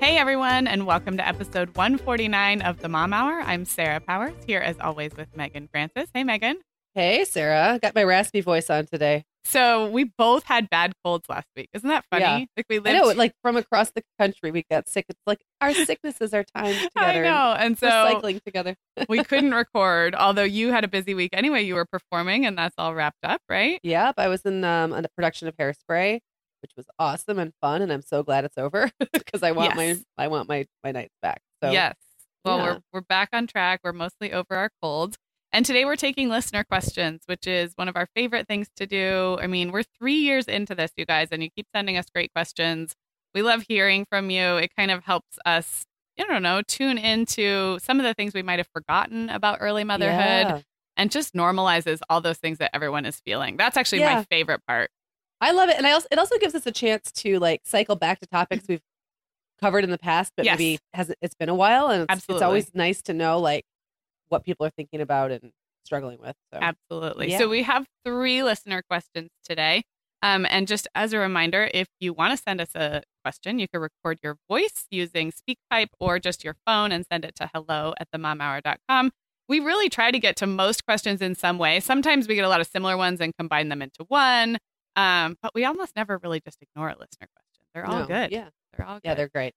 Hey everyone, and welcome to episode 149 of the Mom Hour. I'm Sarah Powers, here as always with Meagan Francis. Hey Meagan. Hey Sarah, got my raspy voice on today. So we both had bad colds last week. Isn't that funny? Yeah. Like we I lived. know, like from across the country, we got sick. It's like our sicknesses are timed I together. know, and so cycling together. we couldn't record. Although you had a busy week anyway. You were performing, and that's all wrapped up, right? Yep, I was in um on the production of Hairspray, which was awesome and fun, and I'm so glad it's over because I want Yes. my I want my my nights back. So yes. Well, yeah. we're we're back on track. We're mostly over our colds. And today we're taking listener questions, which is one of our favorite things to do. I mean, we're 3 years into this, you guys, and you keep sending us great questions. We love hearing from you. It kind of helps us, I don't know, tune into some of the things we might have forgotten about early motherhood Yeah. and just normalizes all those things that everyone is feeling. That's actually Yeah. my favorite part. I love it, and I also it also gives us a chance to like cycle back to topics we've covered in the past, but Yes. maybe hasn't. It's been a while, and it's, it's always nice to know like what people are thinking about and struggling with. So Absolutely. Yeah. So we have three listener questions today. Um, and just as a reminder, if you want to send us a question, you can record your voice using SpeakPipe or just your phone and send it to hello at themomhour.com. We really try to get to most questions in some way. Sometimes we get a lot of similar ones and combine them into one. Um, but we almost never really just ignore a listener question. They're all No, good. Yeah, They're all good. yeah, they're great.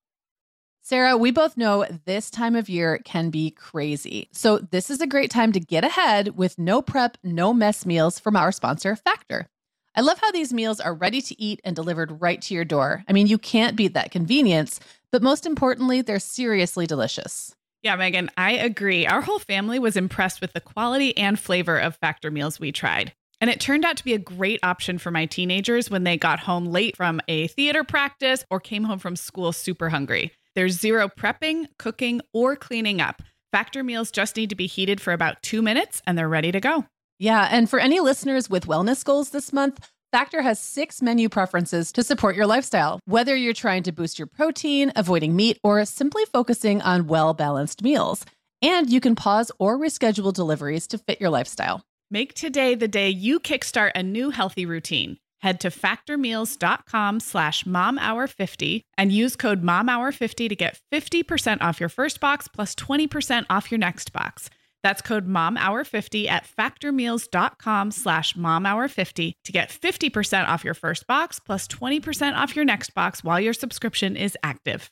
Sarah, we both know this time of year can be crazy. So, this is a great time to get ahead with no prep, no mess meals from our sponsor, Factor. I love how these meals are ready to eat and delivered right to your door. I mean, you can't beat that convenience, but most importantly, they're seriously delicious. Yeah, Meagan, I agree. Our whole family was impressed with the quality and flavor of Factor meals we tried. And it turned out to be a great option for my teenagers when they got home late from a theater practice or came home from school super hungry. There's zero prepping, cooking, or cleaning up. Factor meals just need to be heated for about two minutes and they're ready to go. Yeah, and for any listeners with wellness goals this month, Factor has six menu preferences to support your lifestyle, whether you're trying to boost your protein, avoiding meat, or simply focusing on well balanced meals. And you can pause or reschedule deliveries to fit your lifestyle. Make today the day you kickstart a new healthy routine. Head to factormeals.com slash momhour50 and use code momhour50 to get 50% off your first box plus 20% off your next box. That's code momhour50 at factormeals.com slash momhour50 to get 50% off your first box plus 20% off your next box while your subscription is active.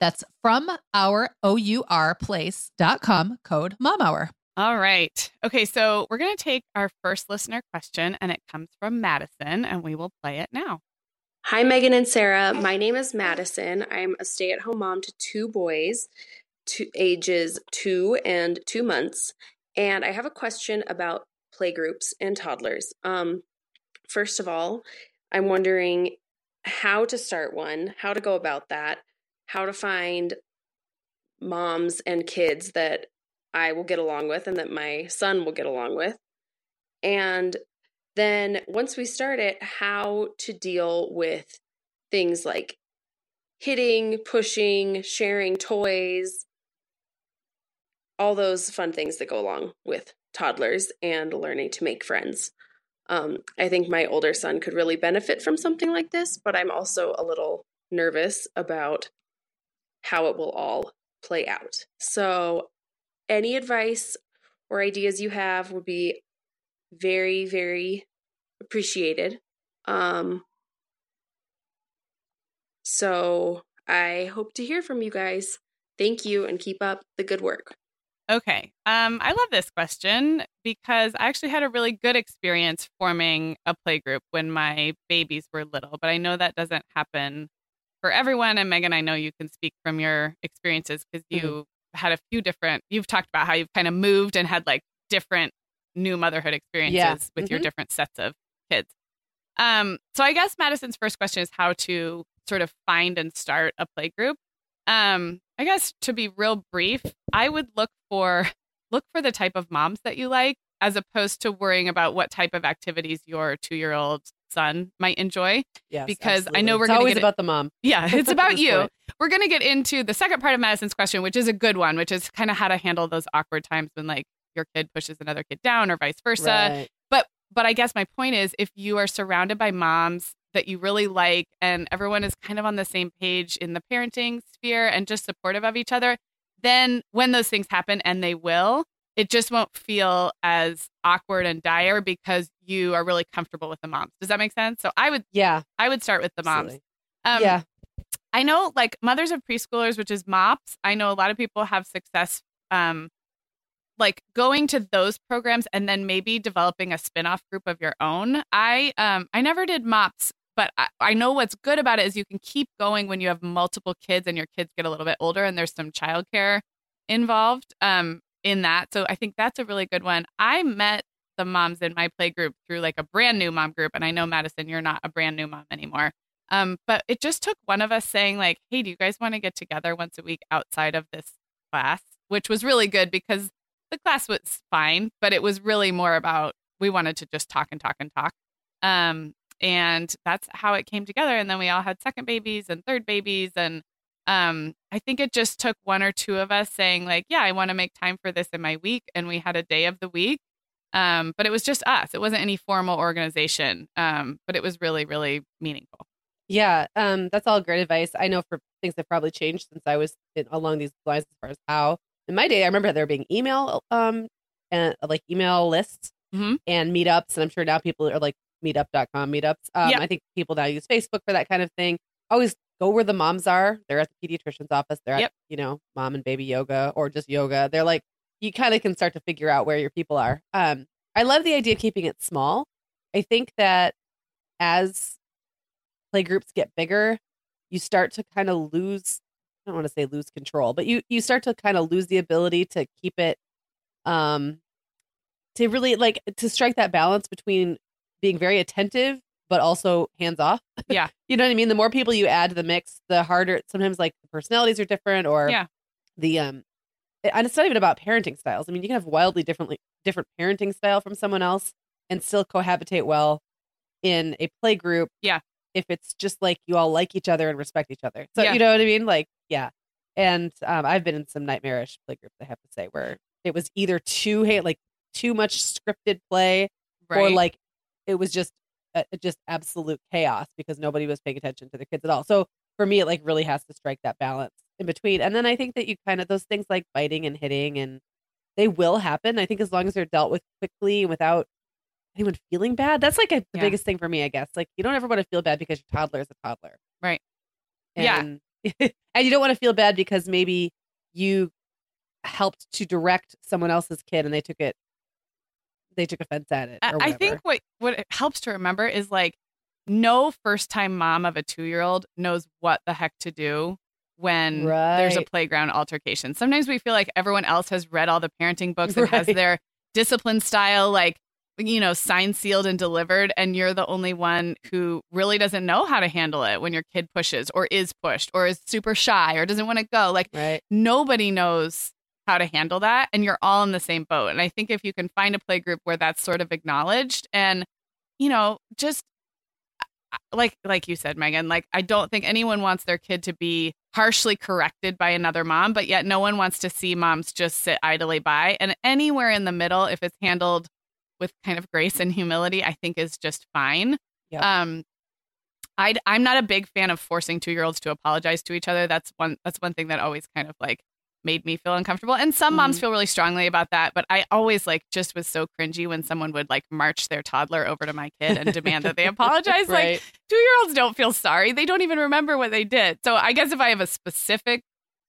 That's from our O-U-R place.com code mom hour. All right. Okay, so we're going to take our first listener question, and it comes from Madison, and we will play it now. Hi, Meagan and Sarah. My name is Madison. I'm a stay at home mom to two boys, two, ages two and two months. And I have a question about playgroups and toddlers. Um, first of all, I'm wondering how to start one, how to go about that, how to find moms and kids that I will get along with and that my son will get along with. And then once we start it, how to deal with things like hitting, pushing, sharing toys, all those fun things that go along with toddlers and learning to make friends. Um, I think my older son could really benefit from something like this, but I'm also a little nervous about how it will all play out. So, any advice or ideas you have would be very, very appreciated. Um, so, I hope to hear from you guys. Thank you and keep up the good work. Okay. Um, I love this question because I actually had a really good experience forming a play group when my babies were little, but I know that doesn't happen for everyone. And Meagan, I know you can speak from your experiences because you mm-hmm. had a few different, you've talked about how you've kind of moved and had like different new motherhood experiences yeah. with mm-hmm. your different sets of kids. Um, so I guess Madison's first question is how to sort of find and start a play group. Um, I guess to be real brief, I would look for look for the type of moms that you like as opposed to worrying about what type of activities your 2-year-old son might enjoy. Yes, because absolutely. I know we're always get about the mom. Yeah, it's about you. Point. We're going to get into the second part of Madison's question, which is a good one, which is kind of how to handle those awkward times when like your kid pushes another kid down or vice versa. Right. But but I guess my point is if you are surrounded by moms that you really like and everyone is kind of on the same page in the parenting sphere and just supportive of each other, then when those things happen and they will, it just won't feel as awkward and dire because you are really comfortable with the moms. Does that make sense? So I would, yeah, I would start with the moms. Um, yeah, I know like mothers of preschoolers, which is MOPS. I know a lot of people have success, um, like going to those programs and then maybe developing a spin-off group of your own. I, um, I never did MOPS, but I, I know what's good about it is you can keep going when you have multiple kids and your kids get a little bit older and there's some childcare involved. Um, in that. So I think that's a really good one. I met the moms in my play group through like a brand new mom group. And I know, Madison, you're not a brand new mom anymore. Um, but it just took one of us saying, like, hey, do you guys want to get together once a week outside of this class? Which was really good because the class was fine, but it was really more about we wanted to just talk and talk and talk. Um, and that's how it came together. And then we all had second babies and third babies. And um, I think it just took one or two of us saying, like, yeah, I want to make time for this in my week. And we had a day of the week. Um, but it was just us. It wasn't any formal organization. Um, but it was really, really meaningful. Yeah, um, that's all great advice. I know for things have probably changed since I was in, along these lines as far as how in my day, I remember there being email, um, and like email lists mm-hmm. and meetups. And I'm sure now people are like meetup.com meetups. Um, I think people now use Facebook for that kind of thing. Always go where the moms are. They're at the pediatrician's office. They're yep. at, you know, mom and baby yoga or just yoga. They're like, you kind of can start to figure out where your people are. Um, I love the idea of keeping it small. I think that as play groups get bigger, you start to kind of lose, I don't want to say lose control, but you, you start to kind of lose the ability to keep it, um, to really like to strike that balance between being very attentive, but also hands off. Yeah. you know what I mean? The more people you add to the mix, the harder sometimes like the personalities are different or Yeah. the um and it's not even about parenting styles. I mean, you can have wildly differently different parenting style from someone else and still cohabitate well in a play group. Yeah. If it's just like you all like each other and respect each other. So Yeah. you know what I mean? Like, yeah. And um, I've been in some nightmarish play groups, I have to say, where it was either too hate like too much scripted play or like it was just Uh, just absolute chaos because nobody was paying attention to the kids at all. So for me, it like really has to strike that balance in between. And then I think that you kind of those things like biting and hitting and they will happen. I think as long as they're dealt with quickly and without anyone feeling bad, that's like a, the Yeah. biggest thing for me, I guess. Like you don't ever want to feel bad because your toddler is a toddler, Right. Yeah. And, and you don't want to feel bad because maybe you helped to direct someone else's kid and they took it they took offense at it. I think what what it helps to remember is like no first time mom of a two year old knows what the heck to do when there's a playground altercation. Sometimes we feel like everyone else has read all the parenting books and has their discipline style like you know signed sealed and delivered and you're the only one who really doesn't know how to handle it when your kid pushes or is pushed or is super shy or doesn't want to go like right. nobody knows how to handle that and you're all in the same boat and i think if you can find a play group where that's sort of acknowledged and you know just like like you said meagan like i don't think anyone wants their kid to be harshly corrected by another mom but yet no one wants to see moms just sit idly by and anywhere in the middle if it's handled with kind of grace and humility i think is just fine Yep. um I, I'm not a big fan of forcing two year olds to apologize to each other. That's one. That's one thing that always kind of like made me feel uncomfortable. And some moms Mhm. feel really strongly about that. But I always like just was so cringy when someone would like march their toddler over to my kid and demand that they apologize. Like two year olds don't feel sorry. They don't even remember what they did. So I guess if I have a specific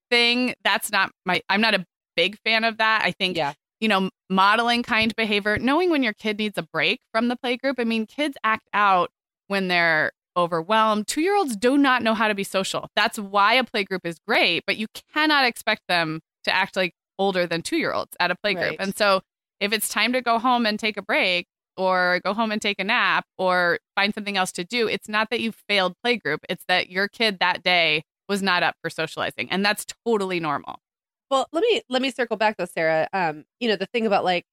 thing, that's not my. I'm not a big fan of that. I think yeah. you know, modeling kind behavior, knowing when your kid needs a break from the play group. I mean, kids act out when they're overwhelmed. Two year olds do not know how to be social. That's why a play group is great, but you cannot expect them to act like older than two year olds at a play group. Right. And so if it's time to go home and take a break, or go home and take a nap or find something else to do. It's not that you failed play group. It's that your kid that day was not up for socializing. And that's totally normal. Well, let me let me circle back though, Sarah. Um, you know, the thing about like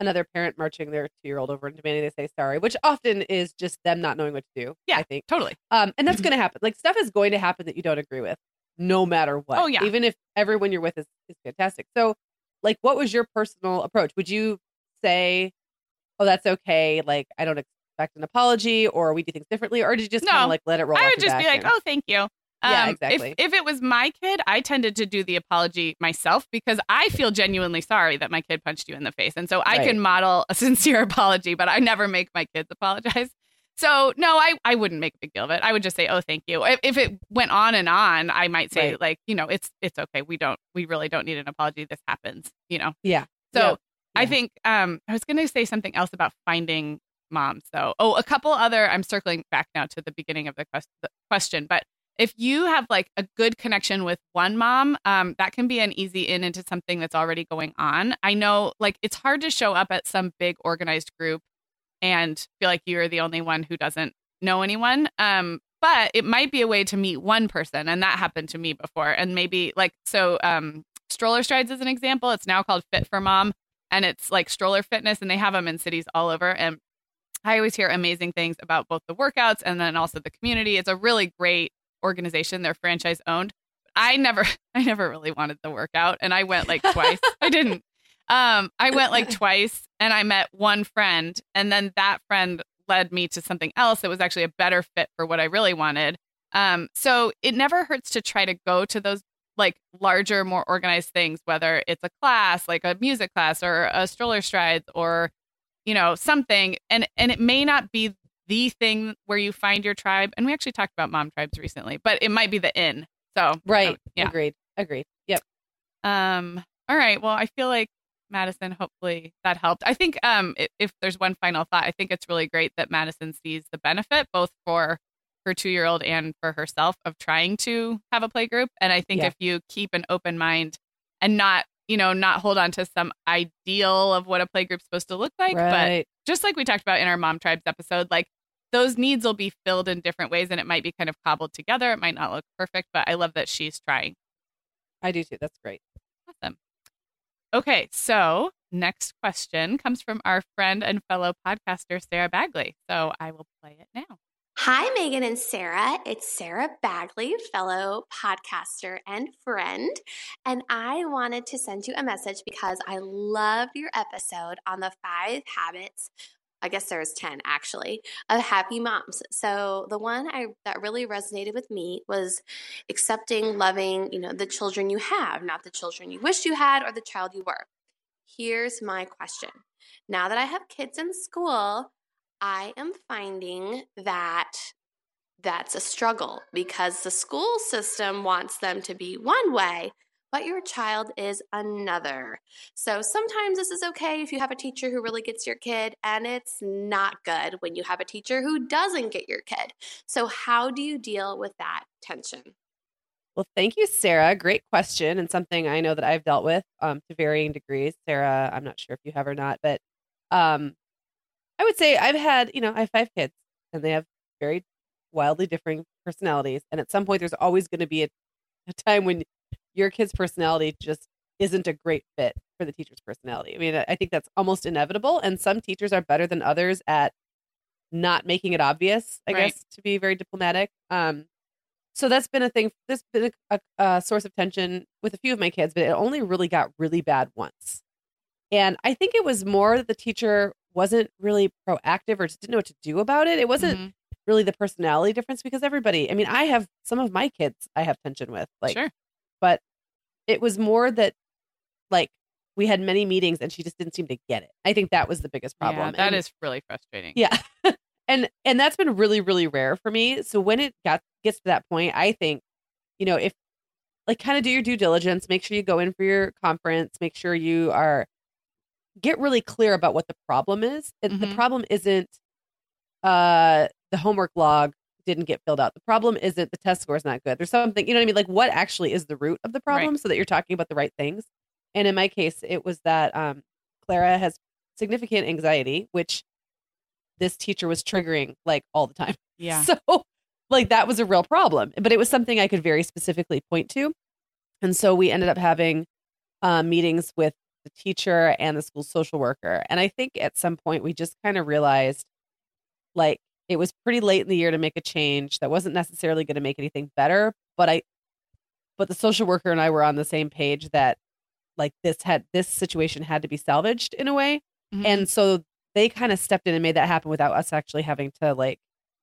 another parent marching their two year old over and demanding they say sorry, which often is just them not knowing what to do. Yeah. I think. Totally. Um, and that's gonna happen. Like stuff is going to happen that you don't agree with, no matter what. Oh, yeah. Even if everyone you're with is, is fantastic. So like what was your personal approach? Would you say, Oh, that's okay, like I don't expect an apology or we do things differently, or did you just No. kind of like let it roll? I would just be like, and- oh, thank you. Yeah, Um, exactly. If, if it was my kid, I tended to do the apology myself because I feel genuinely sorry that my kid punched you in the face. And so I Right. can model a sincere apology, but I never make my kids apologize. So no, I, I wouldn't make a big deal of it. I would just say, oh, thank you. If, if it went on and on, I might say Right. like, you know, it's it's okay. We don't we really don't need an apology. This happens, you know. Yeah. So Yeah. I Yeah. think um I was going to say something else about finding moms though. Oh, a couple other I'm circling back now to the beginning of the, quest- the question, but if you have like a good connection with one mom, um, that can be an easy in into something that's already going on. I know like it's hard to show up at some big organized group and feel like you're the only one who doesn't know anyone. Um, but it might be a way to meet one person, and that happened to me before. And maybe like so, um, stroller strides is an example. It's now called Fit for Mom, and it's like stroller fitness, and they have them in cities all over. And I always hear amazing things about both the workouts and then also the community. It's a really great organization. They're franchise owned. I never, I never really wanted the workout, and I went like twice. I didn't. Um, I went like twice, and I met one friend, and then that friend led me to something else that was actually a better fit for what I really wanted. Um, so it never hurts to try to go to those like larger, more organized things, whether it's a class, like a music class or a stroller strides or, you know, something. And and it may not be the thing where you find your tribe. And we actually talked about mom tribes recently, but it might be the in. So right. yeah. Agreed. Agreed. Yep. Um, all right. Well, I feel like Madison, hopefully that helped. I think um if, if there's one final thought, I think it's really great that Madison sees the benefit both for her two year old and for herself of trying to have a play group. And I think Yeah. if you keep an open mind and not, you know, not hold on to some ideal of what a play group's supposed to look like. Right. But just like we talked about in our Mom Tribes episode, like those needs will be filled in different ways and it might be kind of cobbled together. It might not look perfect, but I love that she's trying. I do too. That's great. Awesome. Okay, so next question comes from our friend and fellow podcaster, Sarah Bagley. So I will play it now. Hi, Meagan and Sarah. It's Sarah Bagley, fellow podcaster and friend. And I wanted to send you a message because I loved your episode on the five habits. I guess there's 10 actually of happy moms. So the one I that really resonated with me was accepting, loving, you know, the children you have, not the children you wish you had or the child you were. Here's my question. Now that I have kids in school, I am finding that that's a struggle because the school system wants them to be one way, but your child is another. So sometimes this is okay if you have a teacher who really gets your kid, and it's not good when you have a teacher who doesn't get your kid. So, how do you deal with that tension? Well, thank you, Sarah. Great question, and something I know that I've dealt with um, to varying degrees. Sarah, I'm not sure if you have or not, but um, I would say I've had, you know, I have five kids, and they have very wildly differing personalities. And at some point, there's always going to be a, a time when your kid's personality just isn't a great fit for the teacher's personality. I mean, I think that's almost inevitable. And some teachers are better than others at not making it obvious, I Right. guess, to be very diplomatic. Um, so that's been a thing. That's been a, a, a source of tension with a few of my kids, but it only really got really bad once. And I think it was more that the teacher wasn't really proactive or just didn't know what to do about it. It wasn't Mhm. really the personality difference because everybody, I mean, I have some of my kids I have tension with, like, sure. But it was more that like we had many meetings and she just didn't seem to get it. I think that was the biggest problem. Yeah, that And- is really frustrating. yeah. and and that's been really really rare for me. So when it got gets to that point, I think you know, if like kind of do your due diligence, make sure you go in for your conference, make sure you are get really clear about what the problem is. It, The problem isn't uh the homework log didn't get filled out. The problem isn't the test score is not good. There's something, you know what I mean? Like what actually is the root of the problem so that you're talking about the right things. And in my case, it was that um Clara has significant anxiety, which this teacher was triggering like all the time. Yeah. So, like, that was a real problem, but it was something I could very specifically point to. And so we ended up having uh, meetings with the teacher and the school social worker. And I think at some point we just kind of realized like it was pretty late in the year to make a change that wasn't necessarily going to make anything better. But I, but the social worker and I were on the same page that like this had, this situation had to be salvaged in a way. Mhm. And so they kind of stepped in and made that happen without us actually having to like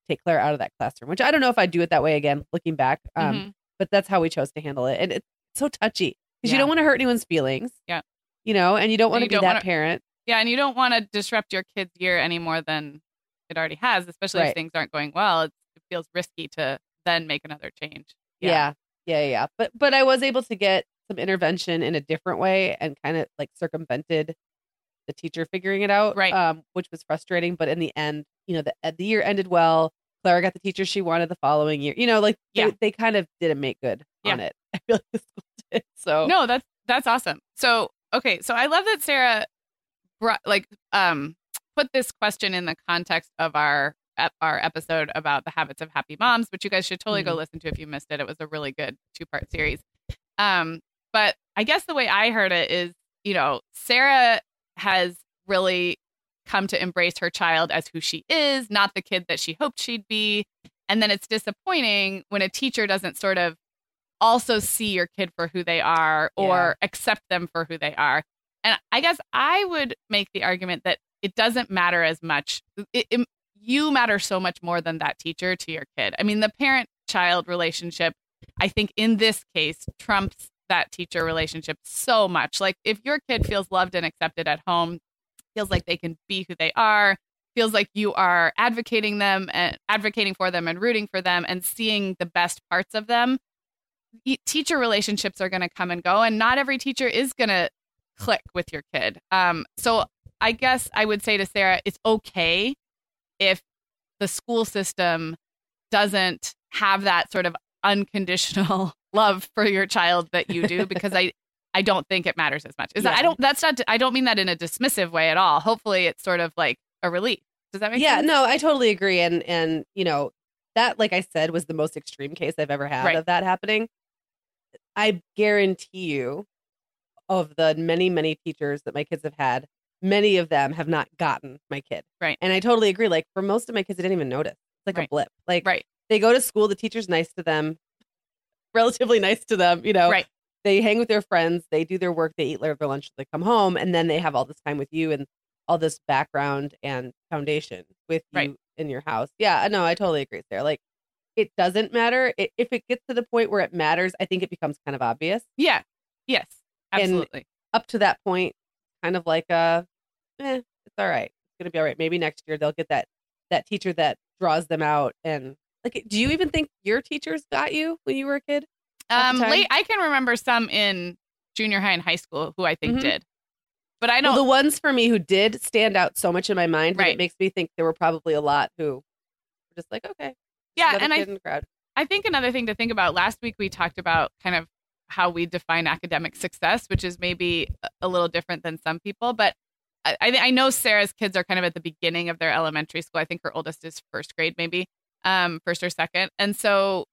take Clara out of that classroom, which I don't know if I'd do it that way again, looking back. Um, Mhm. But that's how we chose to handle it. And it's so touchy because you don't want to hurt anyone's feelings. Yeah. You know, and you don't want to be that wanna- parent. Yeah, and you don't want to disrupt your kid's year any more than it already has, especially Right. if things aren't going well. It feels risky to then make another change. Yeah. yeah. Yeah. But, but I was able to get some intervention in a different way and kind of like circumvented the teacher figuring it out. Right. Um, which was frustrating. But in the end, you know, the, the year ended well. Clara got the teacher she wanted the following year. You know, like they, Yeah. they kind of didn't make good on Yeah. it. I feel like the school did. So No, that's that's awesome. So okay, so I love that Sarah brought like um put this question in the context of our our episode about the habits of happy moms, which you guys should totally go Mhm. listen to if you missed it. It was a really good two part series. Um, but I guess the way I heard it is, you know, Sarah has really come to embrace her child as who she is, not the kid that she hoped she'd be. And then it's disappointing when a teacher doesn't sort of also see your kid for who they are or accept them for who they are. And I guess I would make the argument that it doesn't matter as much. It, it- you matter so much more than that teacher to your kid. I mean, the parent child relationship, I think in this case, trumps that teacher relationship so much. Like, if your kid feels loved and accepted at home, feels like they can be who they are, feels like you are advocating them and advocating for them and rooting for them and seeing the best parts of them teacher relationships are going to come and go and not every teacher is going to click with your kid um so i guess i would say to sarah it's okay if the school system doesn't have that sort of unconditional love for your child that you do because i I don't think it matters as much. Is that I don't that's not I don't mean that in a dismissive way at all. Hopefully it's sort of like a relief. Does that make sense? yeah, sense? no, I totally agree. And and you know, that like I said was the most extreme case I've ever had Right. of that happening. I guarantee you of the many, many teachers that my kids have had, many of them have not gotten my kid. Right. And I totally agree. Like for most of my kids, I didn't even notice. It's like Right. a blip. Like Right. they go to school, the teacher's nice to them, relatively nice to them, you know. Right. They hang with their friends, they do their work, they eat their lunch, they come home, and then they have all this time with you and all this background and foundation with you Right. in your house. Yeah, no, I totally agree, there. Like it doesn't matter. It, if it gets to the point where it matters, I think it becomes kind of obvious. Yeah. Yes. And- Absolutely. Up to that point, kind of like a, eh, it's all right. It's gonna be all right. Maybe next year they'll get that that teacher that draws them out. And like, do you even think your teachers got you when you were a kid? Um late I can remember some in junior high and high school who I think Mhm. did. But I Well, don't the ones for me who did stand out so much in my mind Right. it makes me think there were probably a lot who were just like, okay, Yeah, and I in the crowd. I think another thing to think about last week we talked about kind of how we define academic success, which is maybe a- little different than some people. But I, I I know Sarah's kids are kind of at the beginning of their elementary school. I think her oldest is first grade, maybe um, first or second. And so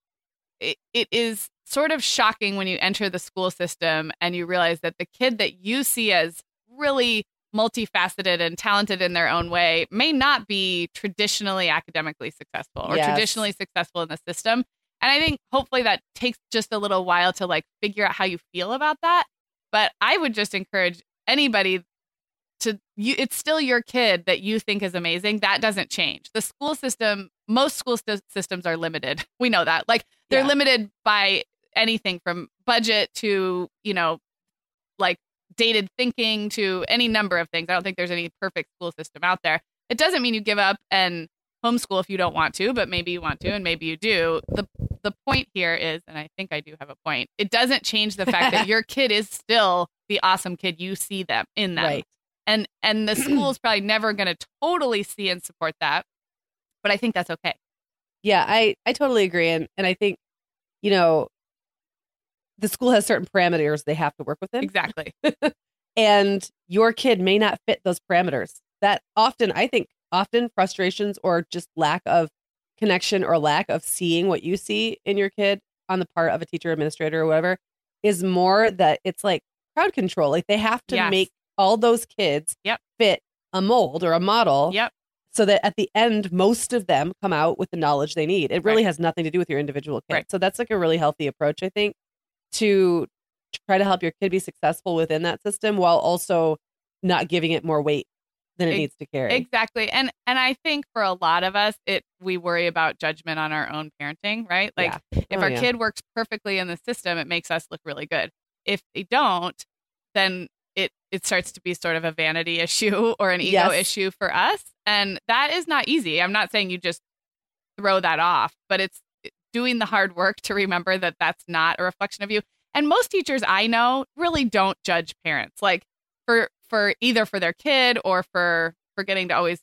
it, it is sort of shocking when you enter the school system and you realize that the kid that you see as really multifaceted and talented in their own way may not be traditionally academically successful or Yes. traditionally successful in the system. And I think hopefully that takes just a little while to like figure out how you feel about that. But I would just encourage anybody to you it's still your kid that you think is amazing. That doesn't change. The school system, most school sys- systems are limited. We know that. Like they're Yeah. limited by anything from budget to, you know, like dated thinking to any number of things. I don't think there's any perfect school system out there. It doesn't mean you give up and homeschool if you don't want to, but maybe you want to and maybe you do. The the point here is, and I think I do have a point, it doesn't change the fact that your kid is still the awesome kid you see them in them. Right. And and the school is probably never gonna totally see and support that. But I think that's okay. Yeah, I I totally agree, and and I think, you know, the school has certain parameters they have to work within, Exactly. and your kid may not fit those parameters. That often, I think, often frustrations or just lack of connection or lack of seeing what you see in your kid on the part of a teacher, administrator, or whatever, is more that it's like crowd control. Like they have to Yes. make all those kids Yep. fit a mold or a model. Yep. so that at the end most of them come out with the knowledge they need it really Right. has nothing to do with your individual kid Right. so that's like a really healthy approach i think to try to help your kid be successful within that system while also not giving it more weight than it Ex- needs to carry Exactly. And and I think for a lot of us it we worry about judgment on our own parenting, right? Like Yeah. if Oh, our yeah. kid works perfectly in the system, it makes us look really good. If they don't, then it it starts to be sort of a vanity issue or an ego Yes. issue for us. And that is not easy. I'm not saying you just throw that off, but it's doing the hard work to remember that that's not a reflection of you. And most teachers I know really don't judge parents. Like for for either for their kid or for forgetting to always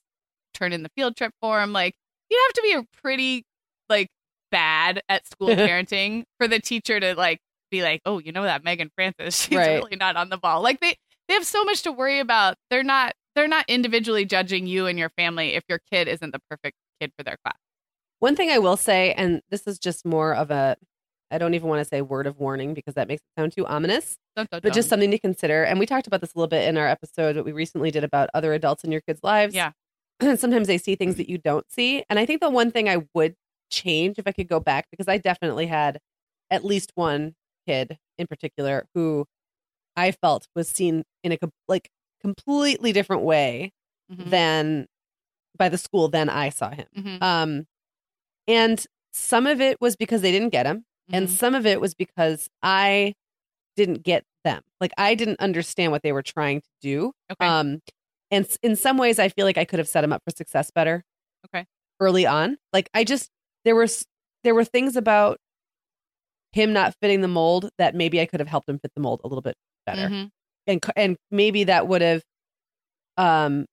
turn in the field trip form. Like you'd have to be a pretty like bad at school parenting for the teacher to like be like, oh, you know that Meagan Francis, she's Right. really not on the ball. Like they they have so much to worry about. They're not they're not individually judging you and your family if your kid isn't the perfect kid for their class. one thing i will say and this is just more of a i don't even want to say word of warning because that makes it sound too ominous Dun, dun, but just something to consider and we talked about this a little bit in our episode that we recently did about other adults in your kids lives Yeah. sometimes they see things that you don't see. And I think the one thing I would change if I could go back, because I definitely had at least one kid in particular who I felt was seen in a like completely different way Mhm. than by the school than I saw him. Mhm. Um, and some of it was because they didn't get him, and Mhm. some of it was because I didn't get them. Like I didn't understand what they were trying to do. Okay. Um, and in some ways, I feel like I could have set him up for success better. Okay. Early on, like I just there were there were things about him not fitting the mold that maybe I could have helped him fit the mold a little bit better, Mhm. and and maybe that would have, um,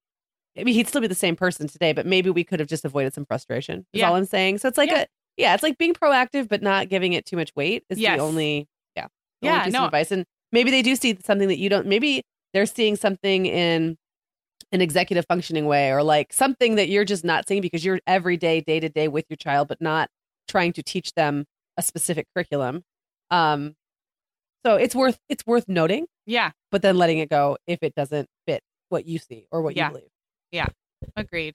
maybe he'd still be the same person today, but maybe we could have just avoided some frustration. Is Yeah. all I'm saying. So it's like Yeah. a yeah, it's like being proactive but not giving it too much weight is Yes. the only yeah the Yeah, only piece no. of advice. And maybe they do see something that you don't. Maybe they're seeing something in an executive functioning way, or like something that you're just not seeing because you're every day, day to day with your child, but not trying to teach them a specific curriculum. Um, so it's worth it's worth noting, Yeah. but then letting it go if it doesn't fit what you see or what Yeah. you believe. Yeah, agreed.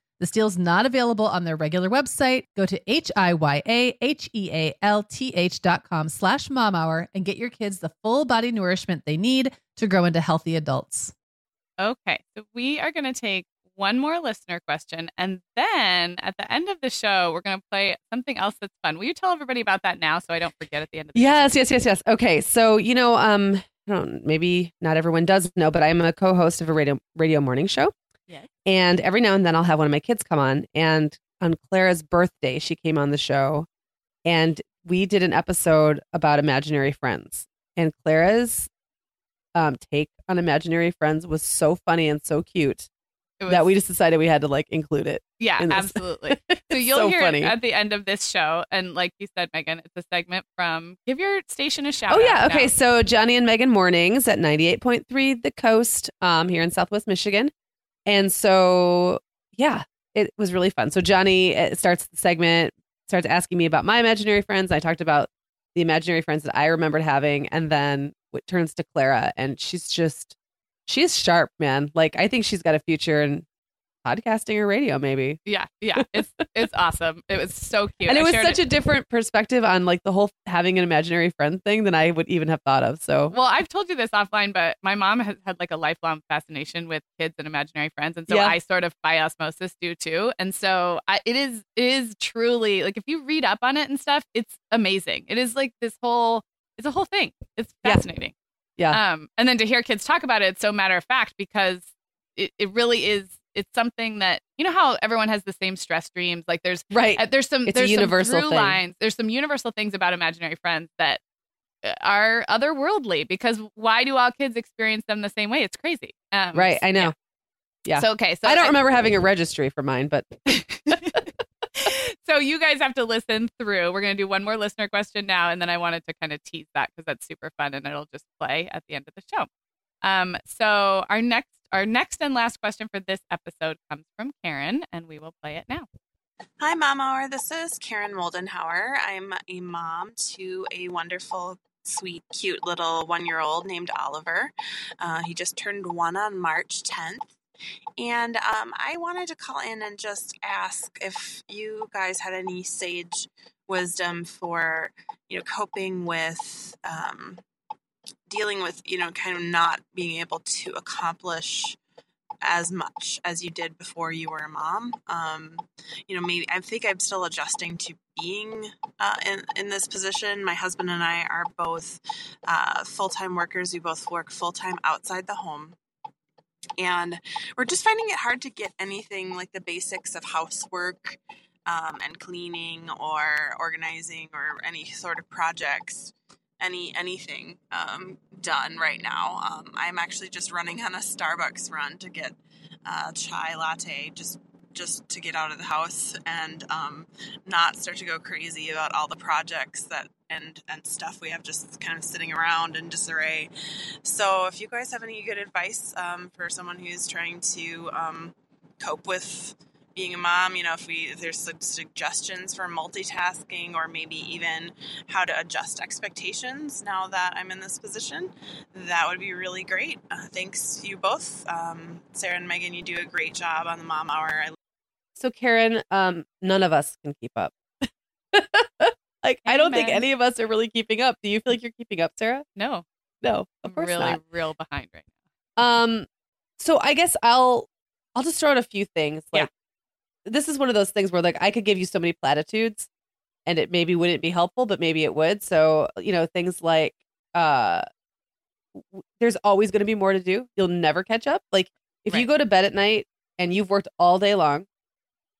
This deal is not available on their regular website. Go to H-I-Y-A-H-E-A-L-T-H dot com slash mom hour and get your kids the full body nourishment they need to grow into healthy adults. Okay. So we are going to take one more listener question. And then at the end of the show, we're going to play something else that's fun. Will you tell everybody about that now so I don't forget at the end of the Yes, yes, yes, yes. Okay, so you know, um, I don't maybe not everyone does know, but I'm a co-host of a radio radio morning show. Yes. And every now and then I'll have one of my kids come on. And on Clara's birthday, she came on the show, and we did an episode about imaginary friends. And Clara's um, take on imaginary friends was so funny and so cute It that we just decided we had to like include it. Yeah, in absolutely. So you'll so hear at the end of this show. And like you said, Meagan, it's a segment from Give Your Station a Shout Oh yeah, okay. now. So Johnny and Meagan mornings at ninety eight point three The Coast, um, here in Southwest Michigan, and so yeah, it was really fun. So Johnny starts the segment, starts asking me about my imaginary friends. I talked about the imaginary friends that I remembered having, and then it turns to Clara, and she's just she's sharp, man. Like I think she's got a future in podcasting or radio, maybe. Yeah, yeah. It's it's awesome. It was so cute. and it I was such a different perspective on like the whole having an imaginary friend thing than I would even have thought of. So Well, I've told you this offline, but my mom has had like a lifelong fascination with kids and imaginary friends, and so Yeah. I sort of by osmosis do too. And so I, it is it is truly like if you read up on it and stuff, it's amazing. It is like this whole it's a whole thing. It's Yeah. fascinating. Yeah. Um, and then to hear kids talk about it, it's so matter of fact because it, it really is. It's something that you know how everyone has the same stress dreams. Like there's right. uh, there's some It's there's universal some through thing. lines. There's some universal things about imaginary friends that uh, are otherworldly because why do all kids experience them the same way? It's crazy. Um, Right, I know. Yeah. So okay, so I don't remember having a registry for mine, but so you guys have to listen through. We're gonna do one more listener question now, and then I wanted to kind of tease that because that's super fun and it'll just play at the end of the show. Um, so our next our next and last question for this episode comes from Karen, and we will play it now. Hi, Mom Hour. This is Karen Moldenhauer. I'm a mom to a wonderful, sweet, cute little one year old named Oliver. Uh, he just turned one on March 10th. And um, I wanted to call in and just ask if you guys had any sage wisdom for, you know, coping with um, dealing with, you know, kind of not being able to accomplish as much as you did before you were a mom. Um, you know, maybe I think I'm still adjusting to being uh, in in this position. My husband and I are both uh, full time workers. We both work full time outside the home. And we're just finding it hard to get anything like the basics of housework um, and cleaning or organizing or any sort of projects any anything um, done right now. Um, I'm actually just running on a Starbucks run to get a chai latte, just just to get out of the house and um, not start to go crazy about all the projects that and and stuff we have just kind of sitting around in disarray. So if you guys have any good advice um, for someone who's trying to um, cope with being a mom, you know, if we if there's some suggestions for multitasking or maybe even how to adjust expectations now that I'm in this position, that would be really great. Uh, thanks you both, um, Sarah and Meagan. You do a great job on the Mom Hour. I- so Karen, um, none of us can keep up. like I don't think any of us are really keeping up. Do you feel like you're keeping up, Sarah? No, no, of course really, not. real behind right now. Um, so I guess I'll I'll just throw out a few things. Like this is one of those things where like I could give you so many platitudes and it maybe wouldn't be helpful, but maybe it would. So, you know, things like uh there's always going to be more to do. You'll never catch up. Like if right. you go to bed at night and you've worked all day long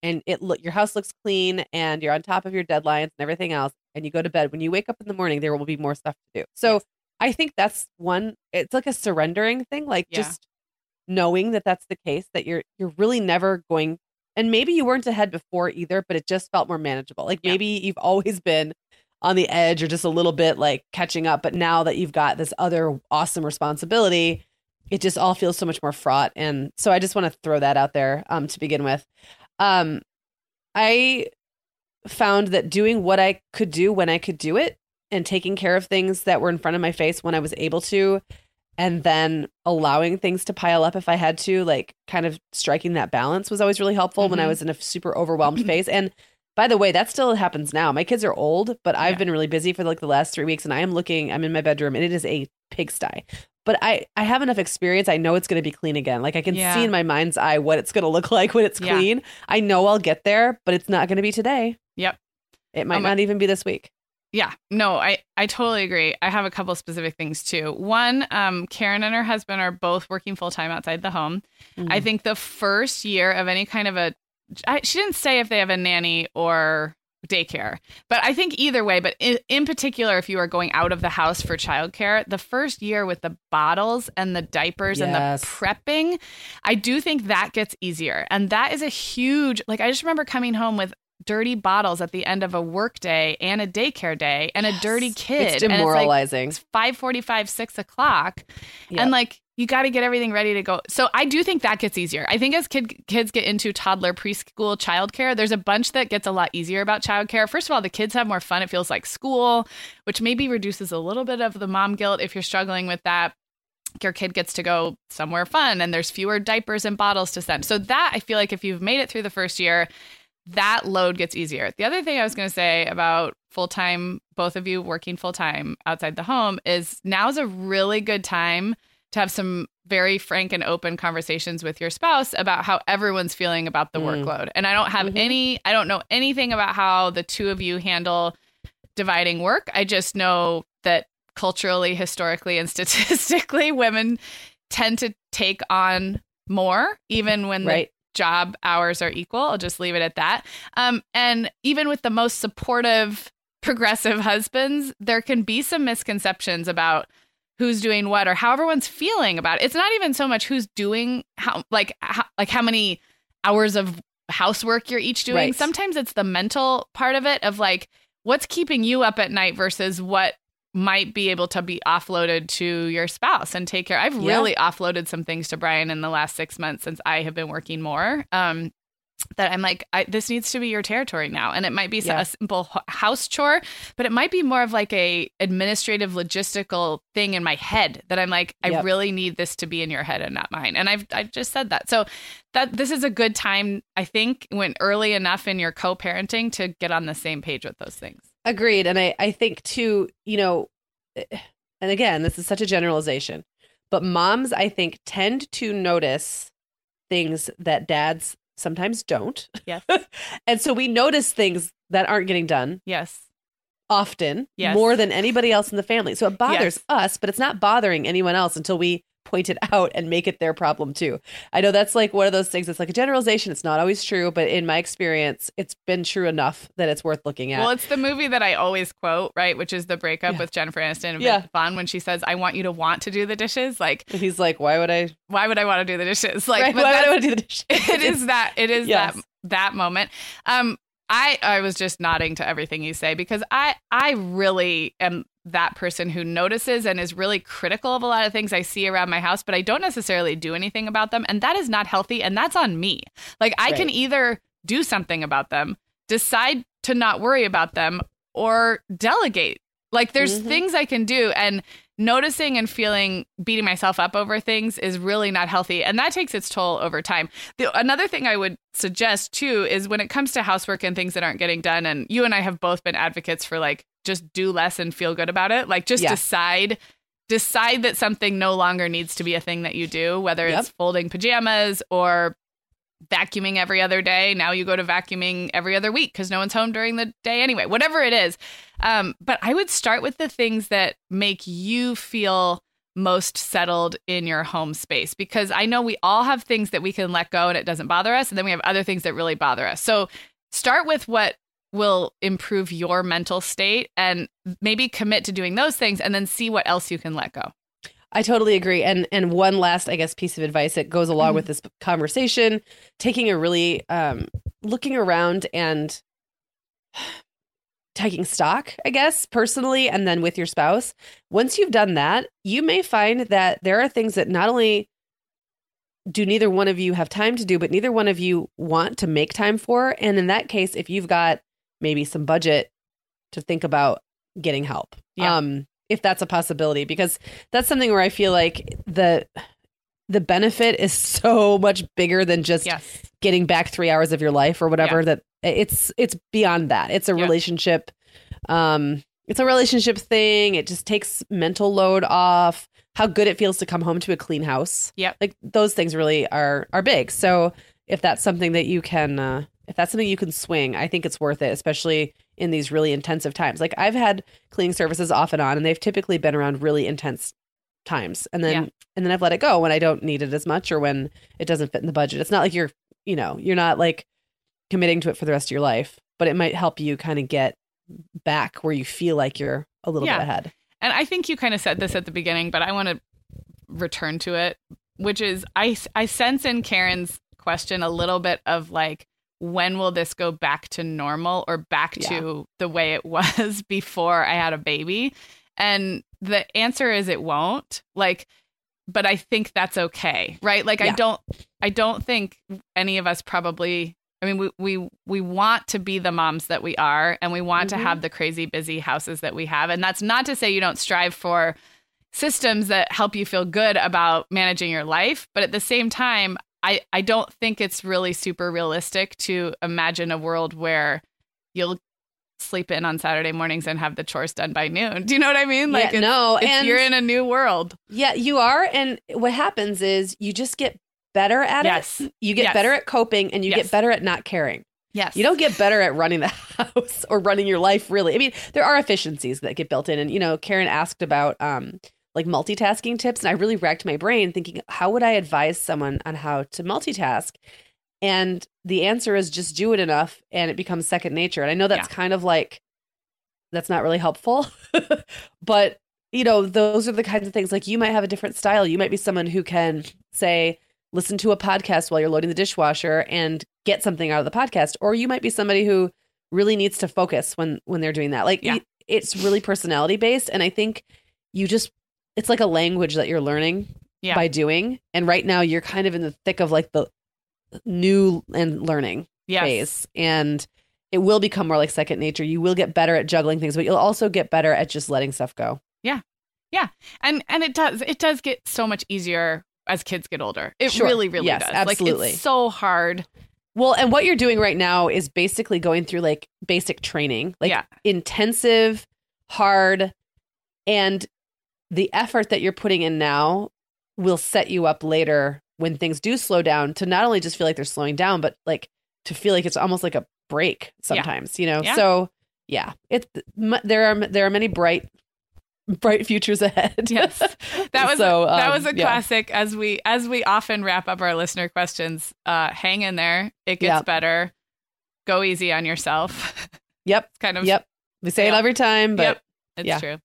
and it look your house looks clean and you're on top of your deadlines and everything else and you go to bed when you wake up in the morning there will be more stuff to do. So, yes. I think that's one it's like a surrendering thing like yeah. just knowing that that's the case that you're you're really never going and maybe you weren't ahead before either, but it just felt more manageable. Like yeah. maybe you've always been on the edge or just a little bit like catching up, but now that you've got this other awesome responsibility, it just all feels so much more fraught. And so I just want to throw that out there um, to begin with. Um, I found that doing what I could do when I could do it and taking care of things that were in front of my face when I was able to and then allowing things to pile up if I had to, like kind of striking that balance was always really helpful mm-hmm. when I mm-hmm. was in a super overwhelmed phase. And by the way, that still happens now. My kids are old, but I've yeah. been really busy for like the last three weeks and I am looking, I'm in my bedroom and it is a pigsty. But I, I have enough experience. I know it's going to be clean again. Like I can yeah. see in my mind's eye what it's going to look like when it's clean. Yeah. I know I'll get there, but it's not going to be today. Yep. It might um, not even be this week. Yeah, no, I, I totally agree. I have a couple specific things too. One, um, Karen and her husband are both working full time outside the home. Mm-hmm. I think the first year of any kind of a, I, she didn't say if they have a nanny or daycare, but I think either way, but in, in particular, if you are going out of the house for childcare, the first year with the bottles and the diapers yes. and the prepping, I do think that gets easier. And that is a huge, like, I just remember coming home with dirty bottles at the end of a work day and a daycare day and yes. a dirty kid. It's demoralizing. It's like 545, 6 o'clock. Yep. And like you got to get everything ready to go. So I do think that gets easier. I think as kid, kids get into toddler preschool childcare, there's a bunch that gets a lot easier about childcare. First of all, the kids have more fun. It feels like school, which maybe reduces a little bit of the mom guilt if you're struggling with that your kid gets to go somewhere fun and there's fewer diapers and bottles to send. So that I feel like if you've made it through the first year, that load gets easier. The other thing I was going to say about full time, both of you working full time outside the home, is now is a really good time to have some very frank and open conversations with your spouse about how everyone's feeling about the mm. workload. And I don't have mm-hmm. any, I don't know anything about how the two of you handle dividing work. I just know that culturally, historically, and statistically, women tend to take on more, even when right job hours are equal. I'll just leave it at that. Um, and even with the most supportive, progressive husbands, there can be some misconceptions about who's doing what or how everyone's feeling about it. It's not even so much who's doing how, like, how, like how many hours of housework you're each doing. Right. Sometimes it's the mental part of it of like, what's keeping you up at night versus what might be able to be offloaded to your spouse and take care. I've Yeah. really offloaded some things to Brian in the last six months since I have been working more. Um, that I'm like, I, this needs to be your territory now, and it might be Yeah. a simple house chore, but it might be more of like a administrative, logistical thing in my head that I'm like, I Yep. really need this to be in your head and not mine. And I've I've just said that, so that this is a good time, I think, when early enough in your co-parenting to get on the same page with those things. Agreed. And I, I think too, you know, eh, and again, this is such a generalization, but moms, I think, tend to notice things that dads sometimes don't. Yes. and so we notice things that aren't getting done Yes. often Yes. more than anybody else in the family. So it bothers Yes. us, but it's not bothering anyone else until we point it out and make it their problem too. I know that's like one of those things. It's like a generalization. It's not always true, but in my experience, it's been true enough that it's worth looking at. Well, it's the movie that I always quote, right? Which is the breakup Yeah. with Jennifer Aniston and Yeah. Vaughn when she says, "I want you to want to do the dishes." Like, And he's like, why would I? why would I want to do the dishes? Like, right, why would I want to do the dishes? it is that it is Yes. that that moment. Um, I I was just nodding to everything you say because I I really am that person who notices and is really critical of a lot of things I see around my house, but I don't necessarily do anything about them, and that is not healthy, and that's on me. Like I can either do something about them, decide to not worry about them, or delegate. Like there's Mhm. things I can do, and noticing and feeling beating myself up over things is really not healthy and that takes its toll over time the, another thing i would suggest too is when it comes to housework and things that aren't getting done and you and i have both been advocates for like just do less and feel good about it like just Yeah. decide decide that something no longer needs to be a thing that you do whether Yep. it's folding pajamas or vacuuming every other day now you go to vacuuming every other week because no one's home during the day anyway whatever it is um, but i would start with the things that make you feel most settled in your home space because i know we all have things that we can let go and it doesn't bother us and then we have other things that really bother us so start with what will improve your mental state and maybe commit to doing those things and then see what else you can let go I totally agree. And and one last, I guess, piece of advice that goes along Mm-hmm. with this conversation, taking a really um looking around and taking stock, I guess, personally, and then with your spouse. Once you've done that, you may find that there are things that not only do neither one of you have time to do, but neither one of you want to make time for. And in that case, if you've got maybe some budget to think about getting help. Yeah. Um, if that's a possibility, because that's something where I feel like the the benefit is so much bigger than just yes getting back three hours of your life or whatever Yeah. that it's it's beyond that it's a Yeah. relationship um it's a relationship thing it just takes mental load off how good it feels to come home to a clean house yeah like those things really are are big so if that's something that you can uh if that's something you can swing i think it's worth it especially in these really intensive times like i've had cleaning services off and on and they've typically been around really intense times and then Yeah. and then I've let it go when I don't need it as much or when it doesn't fit in the budget. It's not like you're, you know, you're not like committing to it for the rest of your life, but it might help you kind of get back where you feel like you're a little Yeah. bit ahead. And I think you kind of said this at the beginning, but I want to return to it, which is I I sense in Karen's question a little bit of like when will this go back to normal or back to the way it was before I had a baby? And the answer is it won't. Like but I think that's okay, right? Like I don't I don't think any of us probably I mean, we we we want to be the moms that we are, and we want Mhm. to have the crazy busy houses that we have. And that's not to say you don't strive for systems that help you feel good about managing your life, but at the same time, I I don't think it's really super realistic to imagine a world where you'll sleep in on Saturday mornings and have the chores done by noon. Do you know what I mean? Yeah, it's- no, it's- and- you're in a new world. Yeah, you are. And what happens is you just get better at Yes. it. You get Yes. better at coping and you Yes. get better at not caring. Yes. You don't get better at running the house or running your life really. I mean, there are efficiencies that get built in. And, you know, Karen asked about um like multitasking tips. And I really racked my brain thinking, how would I advise someone on how to multitask? And the answer is just do it enough and it becomes second nature. And I know that's Yeah. kind of like that's not really helpful. but you know, those are the kinds of things like you might have a different style. You might be someone who can say, listen to a podcast while you're loading the dishwasher and get something out of the podcast. Or you might be somebody who really needs to focus when when they're doing that. Like Yeah. it's really personality based, and I think you just it's like a language that you're learning Yeah. by doing. And right now, you're kind of in the thick of like the new and learning Yes. phase, and it will become more like second nature. You will get better at juggling things, but you'll also get better at just letting stuff go. Yeah. Yeah. And and it does it does get so much easier as kids get older. It Sure. really, really Yes, does. absolutely. Like it's so hard. Well, and what you're doing right now is basically going through like basic training, like Yeah. intensive, hard, and the effort that you're putting in now will set you up later when things do slow down to not only just feel like they're slowing down, but like to feel like it's almost like a break sometimes, you know? Yeah. So, yeah, it m- there are there are many bright bright futures ahead. Yes. That was So, that um, was a yeah. classic as we as we often wrap up our listener questions. Uh hang in there. It gets better. Go easy on yourself. Yep. Kind of Yep. We say it every time, but Yep. It's yeah. true.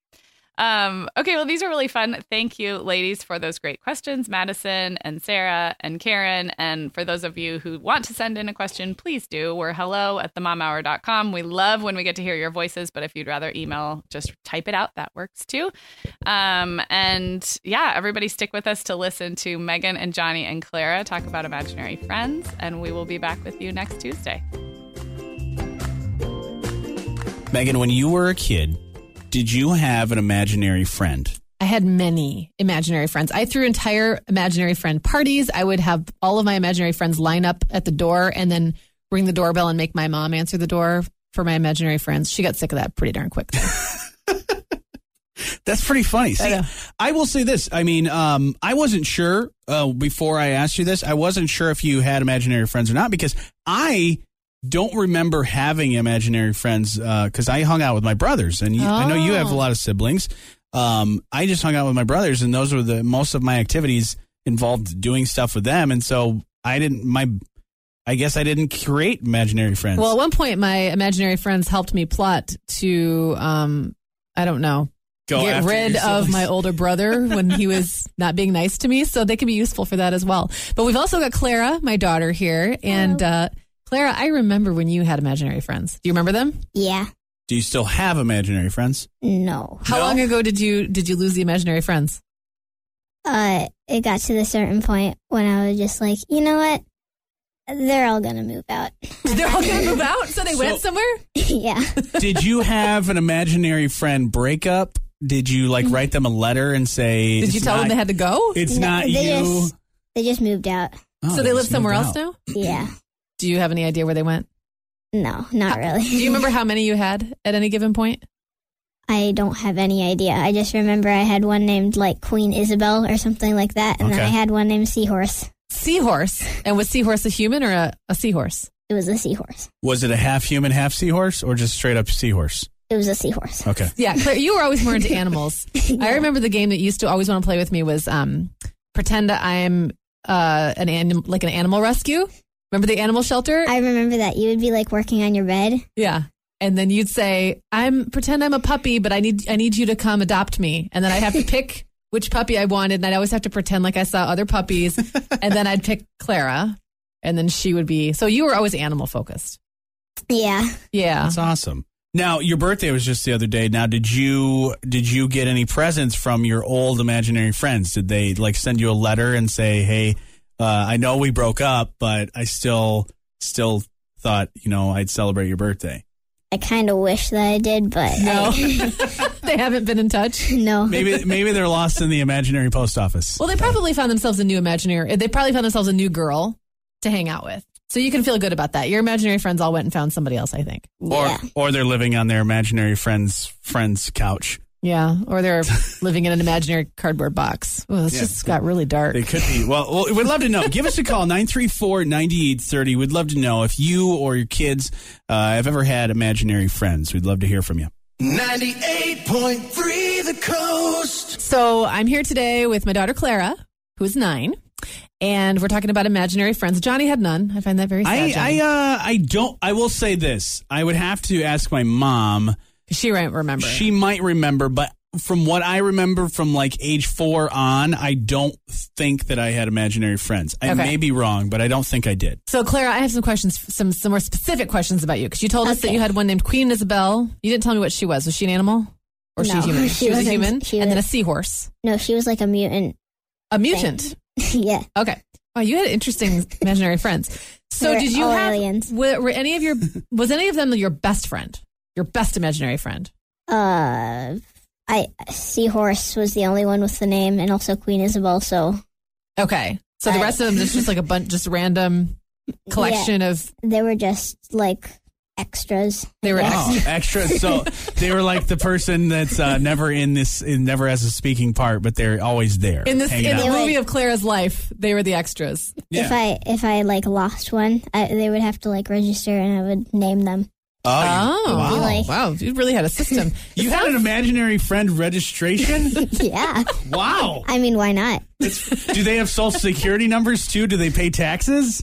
Um, okay, well, these are really fun. Thank you, ladies, for those great questions, Madison and Sarah and Karen. And for those of you who want to send in a question, please do. We're hello at themomhour.com. We love when we get to hear your voices, but if you'd rather email, just type it out. That works too. Um, and yeah, everybody stick with us to listen to Megan and Johnny and Clara talk about imaginary friends. And we will be back with you next Tuesday. Megan, when you were a kid, did you have an imaginary friend? I had many imaginary friends. I threw entire imaginary friend parties. I would have all of my imaginary friends line up at the door and then ring the doorbell and make my mom answer the door for my imaginary friends. She got sick of that pretty darn quick. That's pretty funny. See, know. I, will say this. I mean, um, I wasn't sure uh, before I asked you this. I wasn't sure if you had imaginary friends or not because I don't remember having imaginary friends because I hung out with my brothers, and you, I know you have a Oh. lot of siblings. Um, I just hung out with my brothers, and those were the most of my activities involved doing stuff with them, and so I didn't. My, I guess I didn't create imaginary friends. well, at one point, my imaginary friends helped me plot to, um, I don't know, Go get rid of my older brother when he was not being nice to me. So they can be useful for that as well. But we've also got Clara, my daughter here. And uh, Clara, I remember when you had imaginary friends. Do you remember them? Yeah. Do you still have imaginary friends? No. How No? long ago did you did you lose the imaginary friends? Uh, it got to the certain point when I was just like, you know what? They're all gonna move out. They're all going to move out, so they So- went somewhere. yeah. Did you have an imaginary friend breakup? Did you like write them a letter and say? Did you "It's tell them they had to go? It's No, not they you. Just, they just moved out. Oh, so they live somewhere moved else out. now. Yeah. Do you have any idea where they went? No, not really. Do you remember how many you had at any given point? I don't have any idea. I just remember I had one named like Queen Isabel or something like that, and then I had one named Seahorse. Seahorse. And was Seahorse a human or a, a seahorse? It was a seahorse. Was it a half human, half seahorse, or just straight up seahorse? It was a seahorse. Okay. Yeah, Claire, you were always more into animals. I remember the game that you used to always want to play with me was um, pretend that I'm uh, an anim- like an animal rescue. Remember the animal shelter? I remember that you would be like working on your bed. yeah. And then you'd say, "I'm pretend I'm a puppy, but I need I need you to come adopt me." And then I'd have to pick which puppy I wanted, and I'd always have to pretend like I saw other puppies, and then I'd pick Clara, and then she would be. So you were always animal focused. Yeah. Yeah. That's awesome. Now, your birthday was just the other day. Now, did you did you get any presents from your old imaginary friends? Did they like send you a letter and say, "Hey, uh, I know we broke up, but I still still thought you know I'd celebrate your birthday." I kind of wish that I did, but No. I- they haven't been in touch. no. Maybe maybe they're lost in the imaginary post office. Well, they probably found themselves a new imaginary. They probably found themselves a new girl to hang out with. So you can feel good about that. Your imaginary friends all went and found somebody else. I think. or yeah. or they're living on their imaginary friend's friend's couch. Yeah, or they're living in an imaginary cardboard box. Oh, it's Yeah. just got really dark. It could be. Well, well, we'd love to know. Give us a call, 934-9830. We'd love to know if you or your kids uh, have ever had imaginary friends. We'd love to hear from you. 98.3 The Coast. So I'm here today with my daughter Clara, who's nine, and we're talking about imaginary friends. Johnny had none. I find that very sad. I, Johnny. I, uh, I don't. I will say this. I would have to ask my mom. She won't remember. She might remember, but from what I remember from like age four on, I don't think that I had imaginary friends. I Okay. may be wrong, but I don't think I did. So, Clara, I have some questions, some some more specific questions about you because you told us that you had one named Queen Isabel. You didn't tell me what she was. Was she an animal or she human? she was a wasn't. human, She and then a seahorse. No, she was like a mutant. A mutant. yeah. Okay. Wow, you had interesting imaginary friends. So, They're did you have? Were, were any of your? Was any of them your best friend? Your best imaginary friend? Uh, I Seahorse was the only one with the name, and also Queen Isabel. So Okay. So the rest of them is just like a bunch, just random collection of. they were just like extras. They were Oh, extra. So they were like the person that's uh, never in this, never has a speaking part, but they're always there. In this hanging in the out. movie of Clara's life, they were the extras. If I if I like lost one, I, they would have to like register, and I would name them. Oh, Oh, wow. Like- wow! You really had a system. You had an imaginary friend registration? yeah, wow. I mean, why not? Do they have social security numbers too? Do they pay taxes?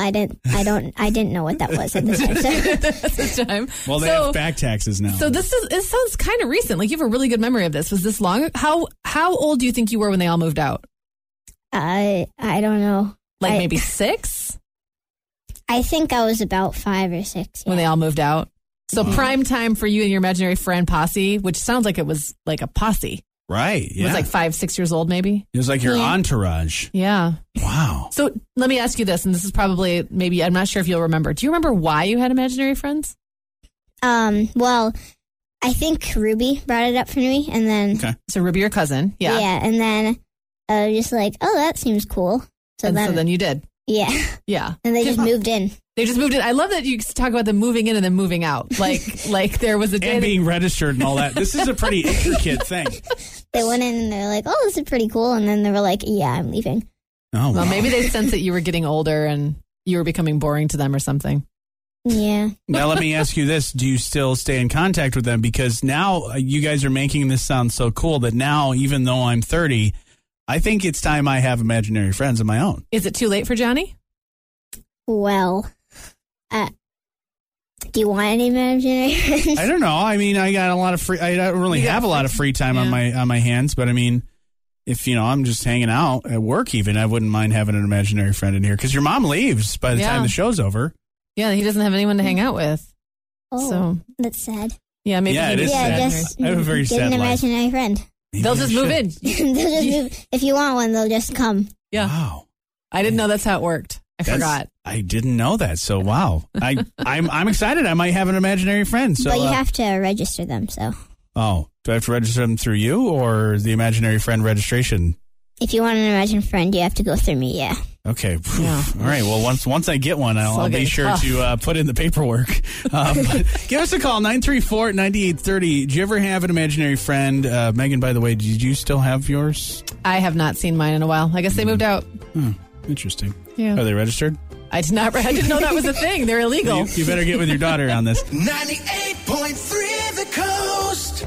I didn't. I don't. I didn't know what that was at the time. This time. Well, they so, have back taxes now. so this is. It sounds kind of recent. Like you have a really good memory of this. Was this long? How How old do you think you were when they all moved out? I I don't know. Like I- maybe six I think I was about five or six. when they all moved out. So Mm-hmm. prime time for you and your imaginary friend posse, which sounds like it was like a posse. right. It Yeah. was like five, six years old, maybe. It was like your Yeah. entourage. Yeah. Wow. So let me ask you this, and this is probably maybe I'm not sure if you'll remember. Do you remember why you had imaginary friends? Um. Well, I think Ruby brought it up for me, and then Okay. So Ruby, your cousin, yeah. yeah, and then I was just like, oh, that seems cool. So and then, so then you did, yeah, yeah. and they just moved in. They just moved in. I love that you talk about them moving in and then moving out. Like like there was a day. And that- being registered and all that. This is a pretty intricate thing. They went in and they're like, oh, this is pretty cool, and then they were like, yeah, I'm leaving. Oh, well, wow. maybe they sensed that you were getting older and you were becoming boring to them or something. Yeah. Now, let me ask you this. Do you still stay in contact with them? Because now uh, you guys are making this sound so cool that now, even though I'm 30, I think it's time I have imaginary friends of my own. Is it too late for Johnny? Well, uh, do you want any imaginary friends? I don't know. I mean, I got a lot of free. I don't really have a lot of free time on my on my hands, but I mean, if you know, I'm just hanging out at work. Even I wouldn't mind having an imaginary friend in here because your mom leaves by the Yeah. time the show's over. Yeah, he doesn't have anyone to hang out with. Oh, So that's sad. yeah, maybe Yeah, he it needs yeah, sad. just I have a very get sad an life. imaginary friend. Maybe They'll I just should. move in. they'll just move. If you want one, they'll just come. Yeah, Wow. I didn't know that's how it worked. I That's- forgot. I didn't know that. So wow, I I'm I'm excited. I might have an imaginary friend. So but you uh, have to register them. So oh, do I have to register them through you or the imaginary friend registration? If you want an imaginary friend, you have to go through me. Yeah. Okay. Yeah. All right. Well, once once I get one, I'll, I'll be sure tough. to uh, put in the paperwork. Um, give us a call 934-9830. Did you ever have an imaginary friend? Uh, Megan, by the way, did you still have yours? I have not seen mine in a while. I guess they moved out. Hmm, interesting. Yeah. Are they registered? I did not. I didn't know that was a thing. They're illegal. You, you better get with your daughter on this. 98.3 The Coast.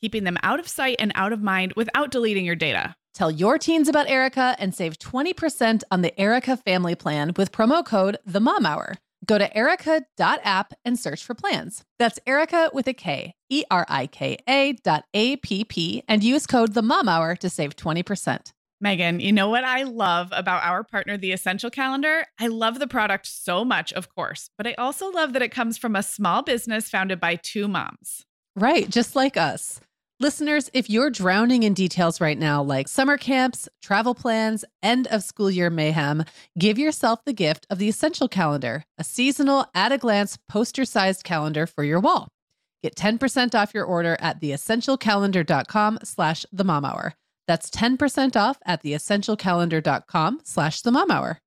keeping them out of sight and out of mind without deleting your data. Tell your teens about Erika and save 20% on the Erika family plan with promo code The Mom Hour. Go to erika.app and search for plans. That's Erika with a K, E R I K A dot A P P, and use code The Mom Hour to save 20%. Meagan, you know what I love about our partner, The Essential Calendar? I love the product so much, of course, but I also love that it comes from a small business founded by two moms. Right, just like us. Listeners, if you're drowning in details right now, like summer camps, travel plans, end of school year mayhem, give yourself the gift of the Essential Calendar, a seasonal, at a glance, poster sized calendar for your wall. Get 10% off your order at theessentialcalendar.com slash the mom hour. That's 10% off at theessentialcalendar.com slash the mom hour.